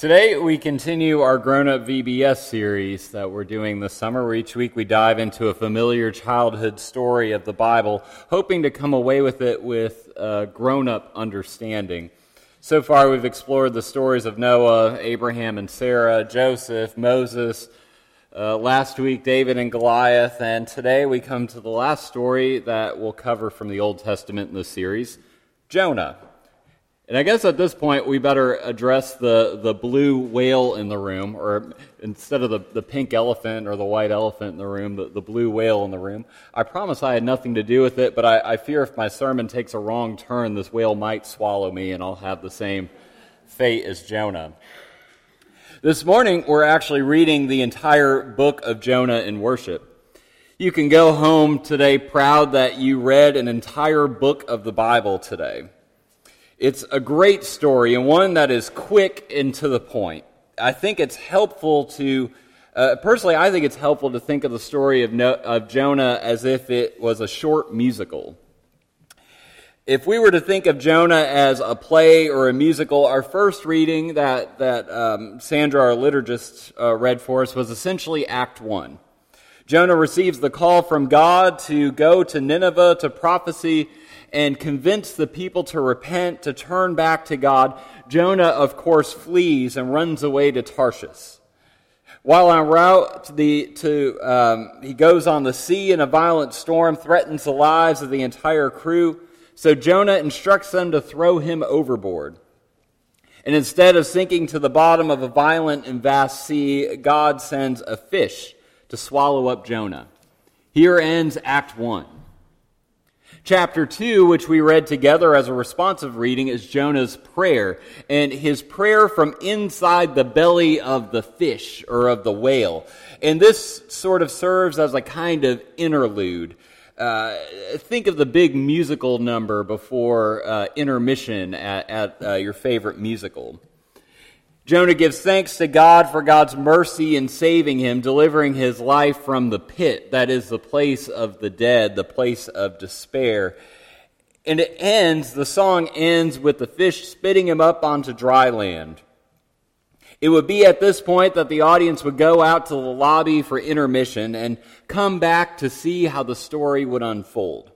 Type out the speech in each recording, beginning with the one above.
Today, we continue our grown up VBS series that we're doing this summer, where each week we dive into a familiar childhood story of the Bible, hoping to come away with it with a grown up understanding. So far, we've explored the stories of Noah, Abraham and Sarah, Joseph, Moses, uh, last week, David and Goliath, and today we come to the last story that we'll cover from the Old Testament in this series Jonah. And I guess at this point, we better address the, the blue whale in the room, or instead of the, the pink elephant or the white elephant in the room, the, the blue whale in the room. I promise I had nothing to do with it, but I, I fear if my sermon takes a wrong turn, this whale might swallow me and I'll have the same fate as Jonah. This morning, we're actually reading the entire book of Jonah in worship. You can go home today proud that you read an entire book of the Bible today. It's a great story and one that is quick and to the point. I think it's helpful to, uh, personally, I think it's helpful to think of the story of, no, of Jonah as if it was a short musical. If we were to think of Jonah as a play or a musical, our first reading that, that um, Sandra, our liturgist, uh, read for us was essentially Act 1. Jonah receives the call from God to go to Nineveh to prophecy and convince the people to repent, to turn back to God, Jonah, of course, flees and runs away to Tarshish. While en route to, the, to um, he goes on the sea in a violent storm threatens the lives of the entire crew. So Jonah instructs them to throw him overboard. And instead of sinking to the bottom of a violent and vast sea, God sends a fish to swallow up Jonah. Here ends Act 1. Chapter 2, which we read together as a responsive reading, is Jonah's prayer. And his prayer from inside the belly of the fish or of the whale. And this sort of serves as a kind of interlude. Uh, think of the big musical number before uh, intermission at, at uh, your favorite musical. Jonah gives thanks to God for God's mercy in saving him, delivering his life from the pit, that is, the place of the dead, the place of despair. And it ends, the song ends with the fish spitting him up onto dry land. It would be at this point that the audience would go out to the lobby for intermission and come back to see how the story would unfold.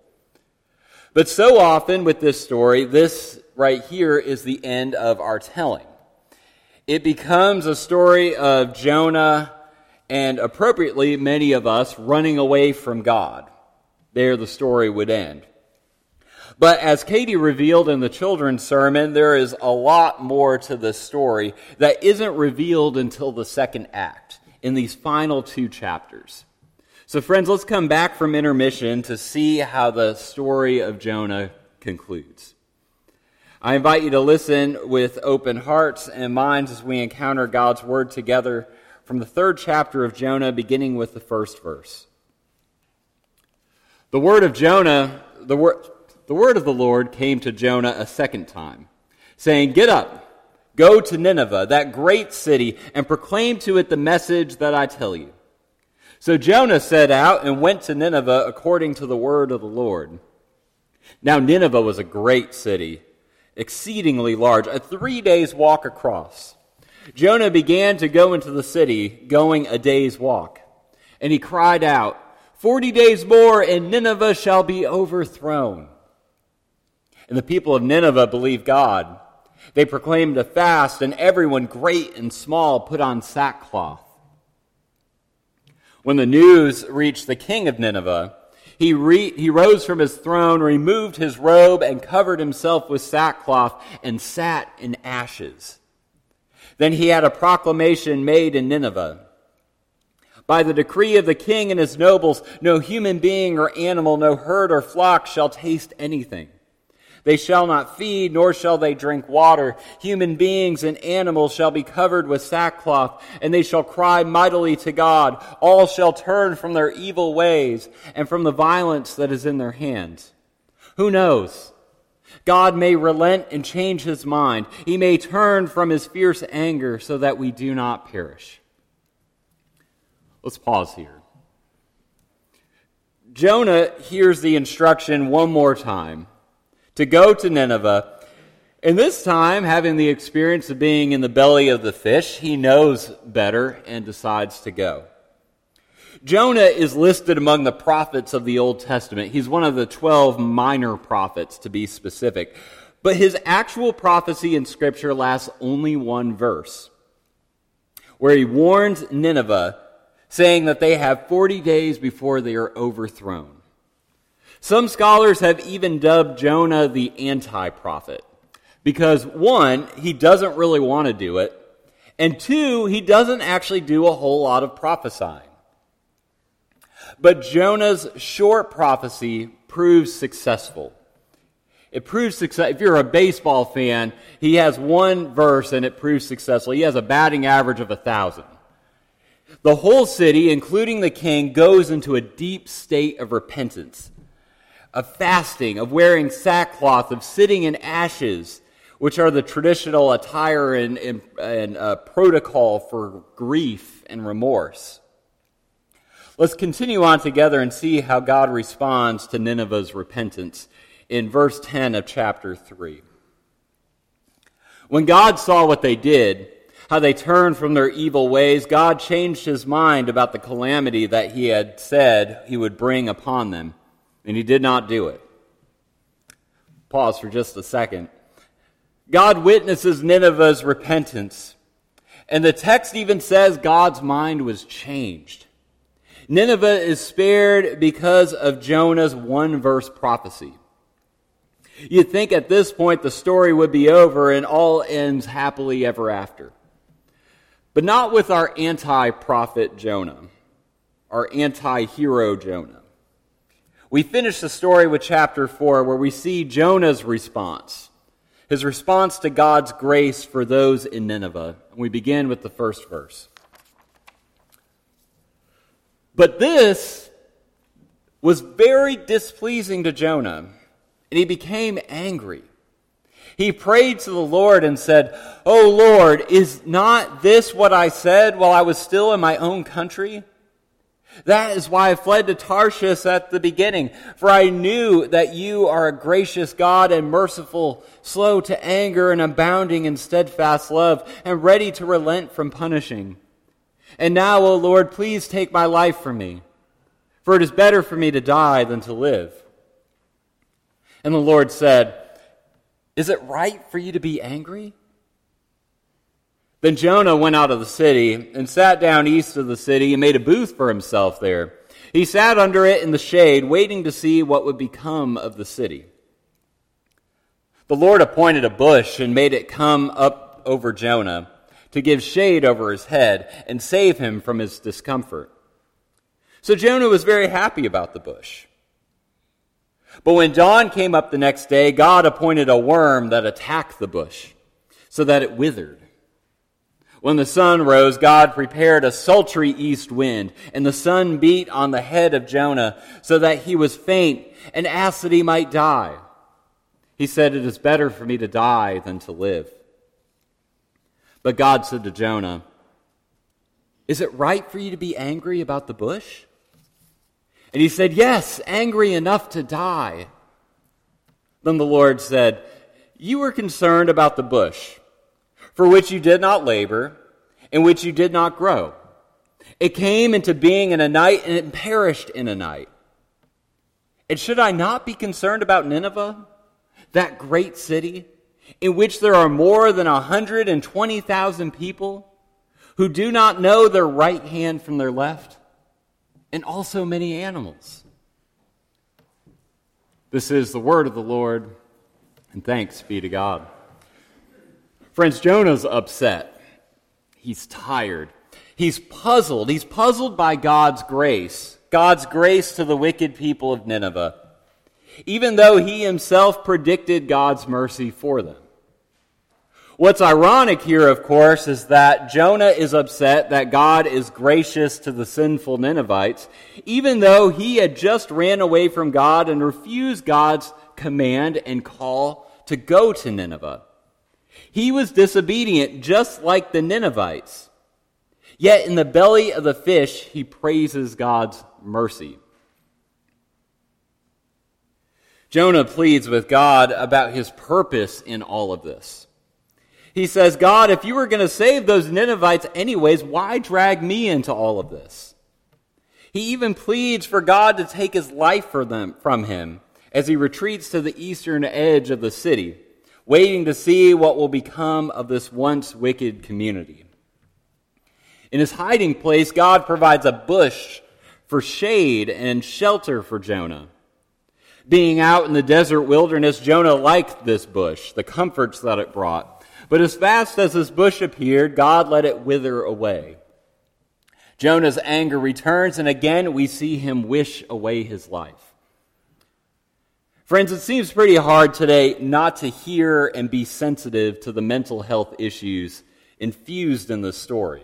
But so often with this story, this right here is the end of our telling. It becomes a story of Jonah and appropriately many of us running away from God. There the story would end. But as Katie revealed in the children's sermon, there is a lot more to this story that isn't revealed until the second act in these final two chapters. So, friends, let's come back from intermission to see how the story of Jonah concludes. I invite you to listen with open hearts and minds as we encounter God's word together from the third chapter of Jonah, beginning with the first verse. The word of Jonah, the word, the word of the Lord came to Jonah a second time, saying, Get up, go to Nineveh, that great city, and proclaim to it the message that I tell you. So Jonah set out and went to Nineveh according to the word of the Lord. Now Nineveh was a great city exceedingly large, a three days walk across. Jonah began to go into the city, going a day's walk. And he cried out, Forty days more, and Nineveh shall be overthrown. And the people of Nineveh believed God. They proclaimed a fast, and everyone, great and small, put on sackcloth. When the news reached the king of Nineveh, he, re- he rose from his throne, removed his robe, and covered himself with sackcloth, and sat in ashes. Then he had a proclamation made in Nineveh. By the decree of the king and his nobles, no human being or animal, no herd or flock shall taste anything. They shall not feed, nor shall they drink water. Human beings and animals shall be covered with sackcloth, and they shall cry mightily to God. All shall turn from their evil ways and from the violence that is in their hands. Who knows? God may relent and change his mind. He may turn from his fierce anger so that we do not perish. Let's pause here. Jonah hears the instruction one more time to go to Nineveh And this time, having the experience of being in the belly of the fish, he knows better and decides to go. Jonah is listed among the prophets of the Old Testament. He's one of the 12 minor prophets, to be specific. But his actual prophecy in Scripture lasts only one verse, where he warns Nineveh, saying that they have 40 days before they are overthrown. Some scholars have even dubbed Jonah the anti prophet. Because one, he doesn't really want to do it. And two, he doesn't actually do a whole lot of prophesying. But Jonah's short prophecy proves successful. It proves success. If you're a baseball fan, he has one verse and it proves successful. He has a batting average of a thousand. The whole city, including the king, goes into a deep state of repentance, of fasting, of wearing sackcloth, of sitting in ashes, which are the traditional attire and, and, and uh, protocol for grief and remorse. Let's continue on together and see how God responds to Nineveh's repentance in verse 10 of chapter 3. When God saw what they did, how they turned from their evil ways, God changed his mind about the calamity that he had said he would bring upon them, and he did not do it. Pause for just a second. God witnesses Nineveh's repentance. And the text even says God's mind was changed. Nineveh is spared because of Jonah's one verse prophecy. You'd think at this point the story would be over and all ends happily ever after. But not with our anti prophet Jonah, our anti hero Jonah. We finish the story with chapter 4 where we see Jonah's response his response to God's grace for those in Nineveh. And we begin with the first verse. But this was very displeasing to Jonah, and he became angry. He prayed to the Lord and said, O Lord, is not this what I said while I was still in my own country? That is why I fled to Tarshish at the beginning, for I knew that you are a gracious God and merciful, slow to anger and abounding in steadfast love, and ready to relent from punishing. And now, O Lord, please take my life from me, for it is better for me to die than to live. And the Lord said, Is it right for you to be angry? Then Jonah went out of the city and sat down east of the city and made a booth for himself there. He sat under it in the shade, waiting to see what would become of the city. The Lord appointed a bush and made it come up over Jonah to give shade over his head and save him from his discomfort. So Jonah was very happy about the bush. But when dawn came up the next day, God appointed a worm that attacked the bush so that it withered. When the sun rose, God prepared a sultry east wind, and the sun beat on the head of Jonah so that he was faint and asked that he might die. He said, It is better for me to die than to live. But God said to Jonah, Is it right for you to be angry about the bush? And he said, Yes, angry enough to die. Then the Lord said, You were concerned about the bush for which you did not labor, in which you did not grow. It came into being in a night, and it perished in a night. And should I not be concerned about Nineveh, that great city, in which there are more than 120,000 people who do not know their right hand from their left, and also many animals? This is the word of the Lord, and thanks be to God. Friends, Jonah's upset. He's tired. He's puzzled. He's puzzled by God's grace, God's grace to the wicked people of Nineveh, even though he himself predicted God's mercy for them. What's ironic here, of course, is that Jonah is upset that God is gracious to the sinful Ninevites, even though he had just ran away from God and refused God's command and call to go to Nineveh. He was disobedient just like the Ninevites. Yet in the belly of the fish, he praises God's mercy. Jonah pleads with God about his purpose in all of this. He says, God, if you were going to save those Ninevites anyways, why drag me into all of this? He even pleads for God to take his life for them, from him as he retreats to the eastern edge of the city, waiting to see what will become of this once wicked community. In his hiding place, God provides a bush for shade and shelter for Jonah. Being out in the desert wilderness, Jonah liked this bush, the comforts that it brought. But as fast as this bush appeared, God let it wither away. Jonah's anger returns, and again we see him wish away his life. Friends, it seems pretty hard today not to hear and be sensitive to the mental health issues infused in this story.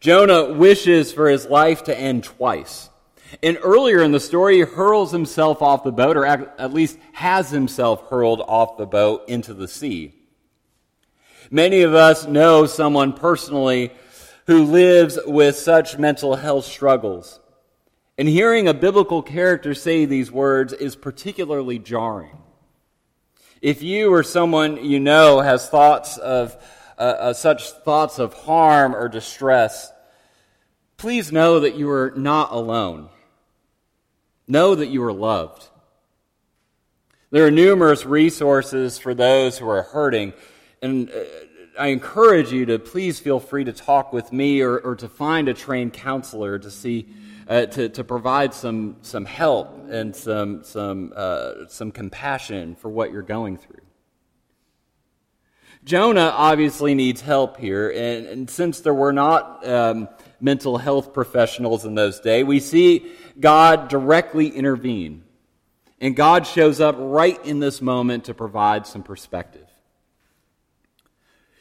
Jonah wishes for his life to end twice. And earlier in the story, he hurls himself off the boat, or at least has himself hurled off the boat into the sea. Many of us know someone personally who lives with such mental health struggles. And hearing a biblical character say these words is particularly jarring. If you or someone you know has thoughts of uh, uh, such thoughts of harm or distress, please know that you are not alone. Know that you are loved. There are numerous resources for those who are hurting, and uh, I encourage you to please feel free to talk with me or, or to find a trained counselor to see. Uh, to, to provide some, some help and some, some, uh, some compassion for what you're going through. Jonah obviously needs help here, and, and since there were not um, mental health professionals in those days, we see God directly intervene. And God shows up right in this moment to provide some perspective.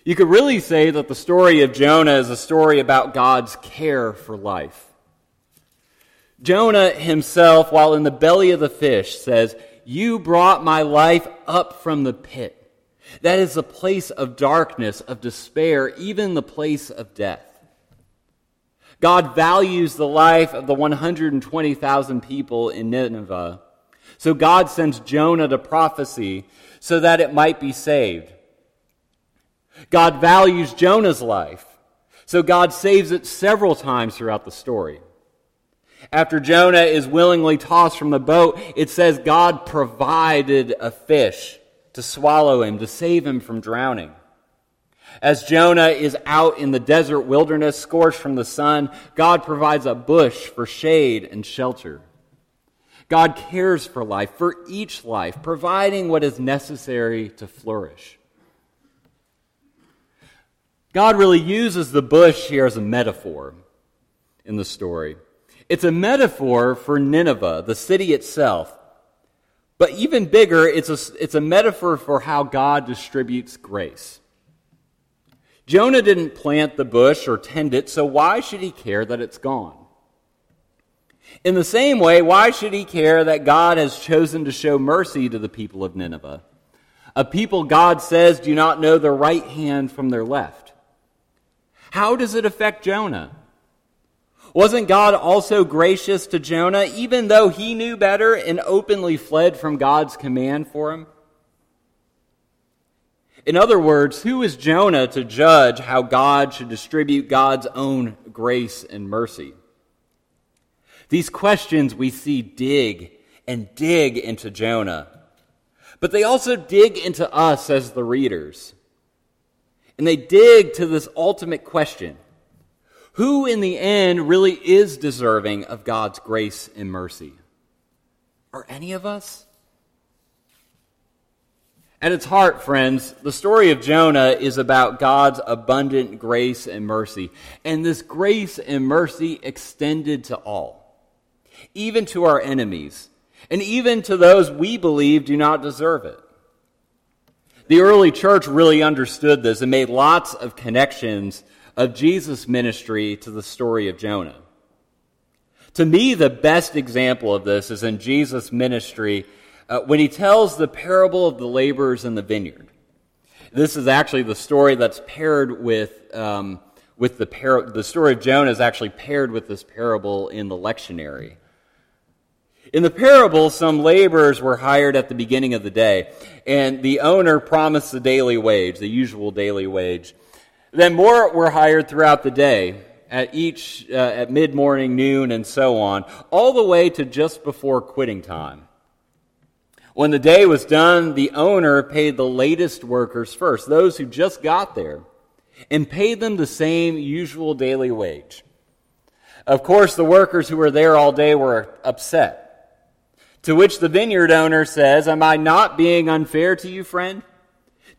You could really say that the story of Jonah is a story about God's care for life. Jonah himself, while in the belly of the fish, says, You brought my life up from the pit. That is the place of darkness, of despair, even the place of death. God values the life of the 120,000 people in Nineveh. So God sends Jonah to prophecy so that it might be saved. God values Jonah's life. So God saves it several times throughout the story. After Jonah is willingly tossed from the boat, it says God provided a fish to swallow him, to save him from drowning. As Jonah is out in the desert wilderness, scorched from the sun, God provides a bush for shade and shelter. God cares for life, for each life, providing what is necessary to flourish. God really uses the bush here as a metaphor in the story. It's a metaphor for Nineveh, the city itself. But even bigger, it's a, it's a metaphor for how God distributes grace. Jonah didn't plant the bush or tend it, so why should he care that it's gone? In the same way, why should he care that God has chosen to show mercy to the people of Nineveh? A people God says do not know their right hand from their left. How does it affect Jonah? Wasn't God also gracious to Jonah, even though he knew better and openly fled from God's command for him? In other words, who is Jonah to judge how God should distribute God's own grace and mercy? These questions we see dig and dig into Jonah, but they also dig into us as the readers. And they dig to this ultimate question Who in the end really is deserving of God's grace and mercy? Are any of us? At its heart, friends, the story of Jonah is about God's abundant grace and mercy. And this grace and mercy extended to all, even to our enemies, and even to those we believe do not deserve it. The early church really understood this and made lots of connections of Jesus' ministry to the story of Jonah. To me, the best example of this is in Jesus' ministry uh, when he tells the parable of the laborers in the vineyard. This is actually the story that's paired with, um, with the, par- the story of Jonah is actually paired with this parable in the lectionary. In the parable, some laborers were hired at the beginning of the day, and the owner promised the daily wage, the usual daily wage. Then more were hired throughout the day, at each uh, at mid morning, noon, and so on, all the way to just before quitting time. When the day was done, the owner paid the latest workers first, those who just got there, and paid them the same usual daily wage. Of course, the workers who were there all day were upset. To which the vineyard owner says, Am I not being unfair to you, friend?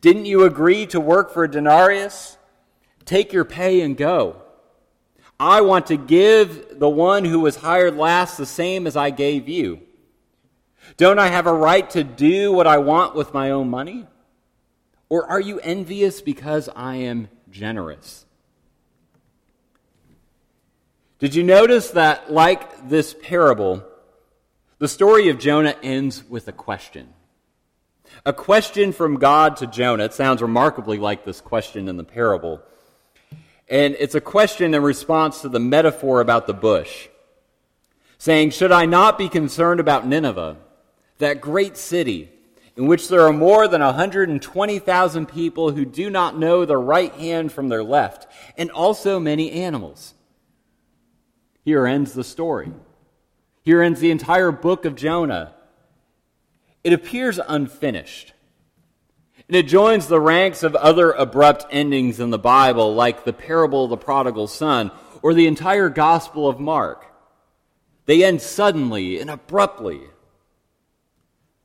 Didn't you agree to work for a denarius? Take your pay and go. I want to give the one who was hired last the same as I gave you. Don't I have a right to do what I want with my own money? Or are you envious because I am generous? Did you notice that, like this parable, the story of Jonah ends with a question. A question from God to Jonah. It sounds remarkably like this question in the parable. And it's a question in response to the metaphor about the bush, saying, Should I not be concerned about Nineveh, that great city, in which there are more than 120,000 people who do not know their right hand from their left, and also many animals? Here ends the story. Here ends the entire book of Jonah. It appears unfinished. And it joins the ranks of other abrupt endings in the Bible, like the parable of the prodigal son or the entire Gospel of Mark. They end suddenly and abruptly.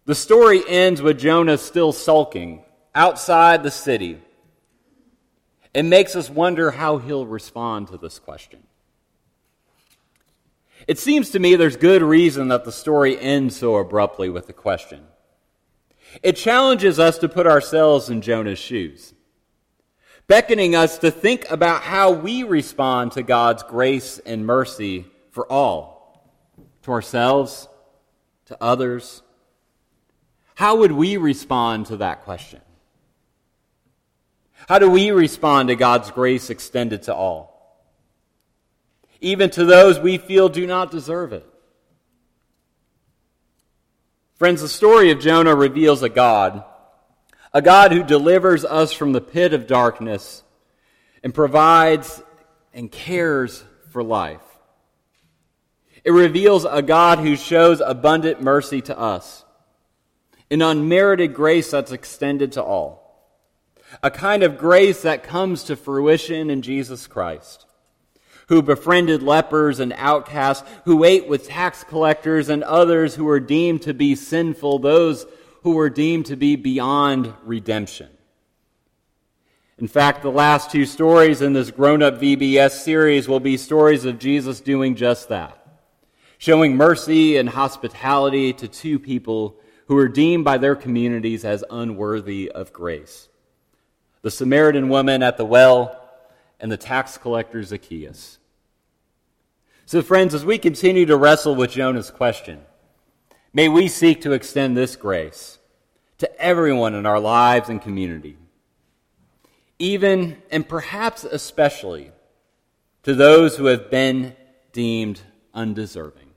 The story ends with Jonah still sulking outside the city. It makes us wonder how he'll respond to this question. It seems to me there's good reason that the story ends so abruptly with the question. It challenges us to put ourselves in Jonah's shoes, beckoning us to think about how we respond to God's grace and mercy for all, to ourselves, to others. How would we respond to that question? How do we respond to God's grace extended to all? even to those we feel do not deserve it. Friends, the story of Jonah reveals a God, a God who delivers us from the pit of darkness and provides and cares for life. It reveals a God who shows abundant mercy to us, an unmerited grace that's extended to all, a kind of grace that comes to fruition in Jesus Christ who befriended lepers and outcasts, who ate with tax collectors and others who were deemed to be sinful, those who were deemed to be beyond redemption. In fact, the last two stories in this grown up VBS series will be stories of Jesus doing just that, showing mercy and hospitality to two people who were deemed by their communities as unworthy of grace the Samaritan woman at the well and the tax collector Zacchaeus. So, friends, as we continue to wrestle with Jonah's question, may we seek to extend this grace to everyone in our lives and community, even and perhaps especially to those who have been deemed undeserving.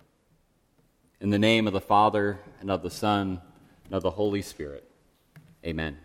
In the name of the Father, and of the Son, and of the Holy Spirit. Amen.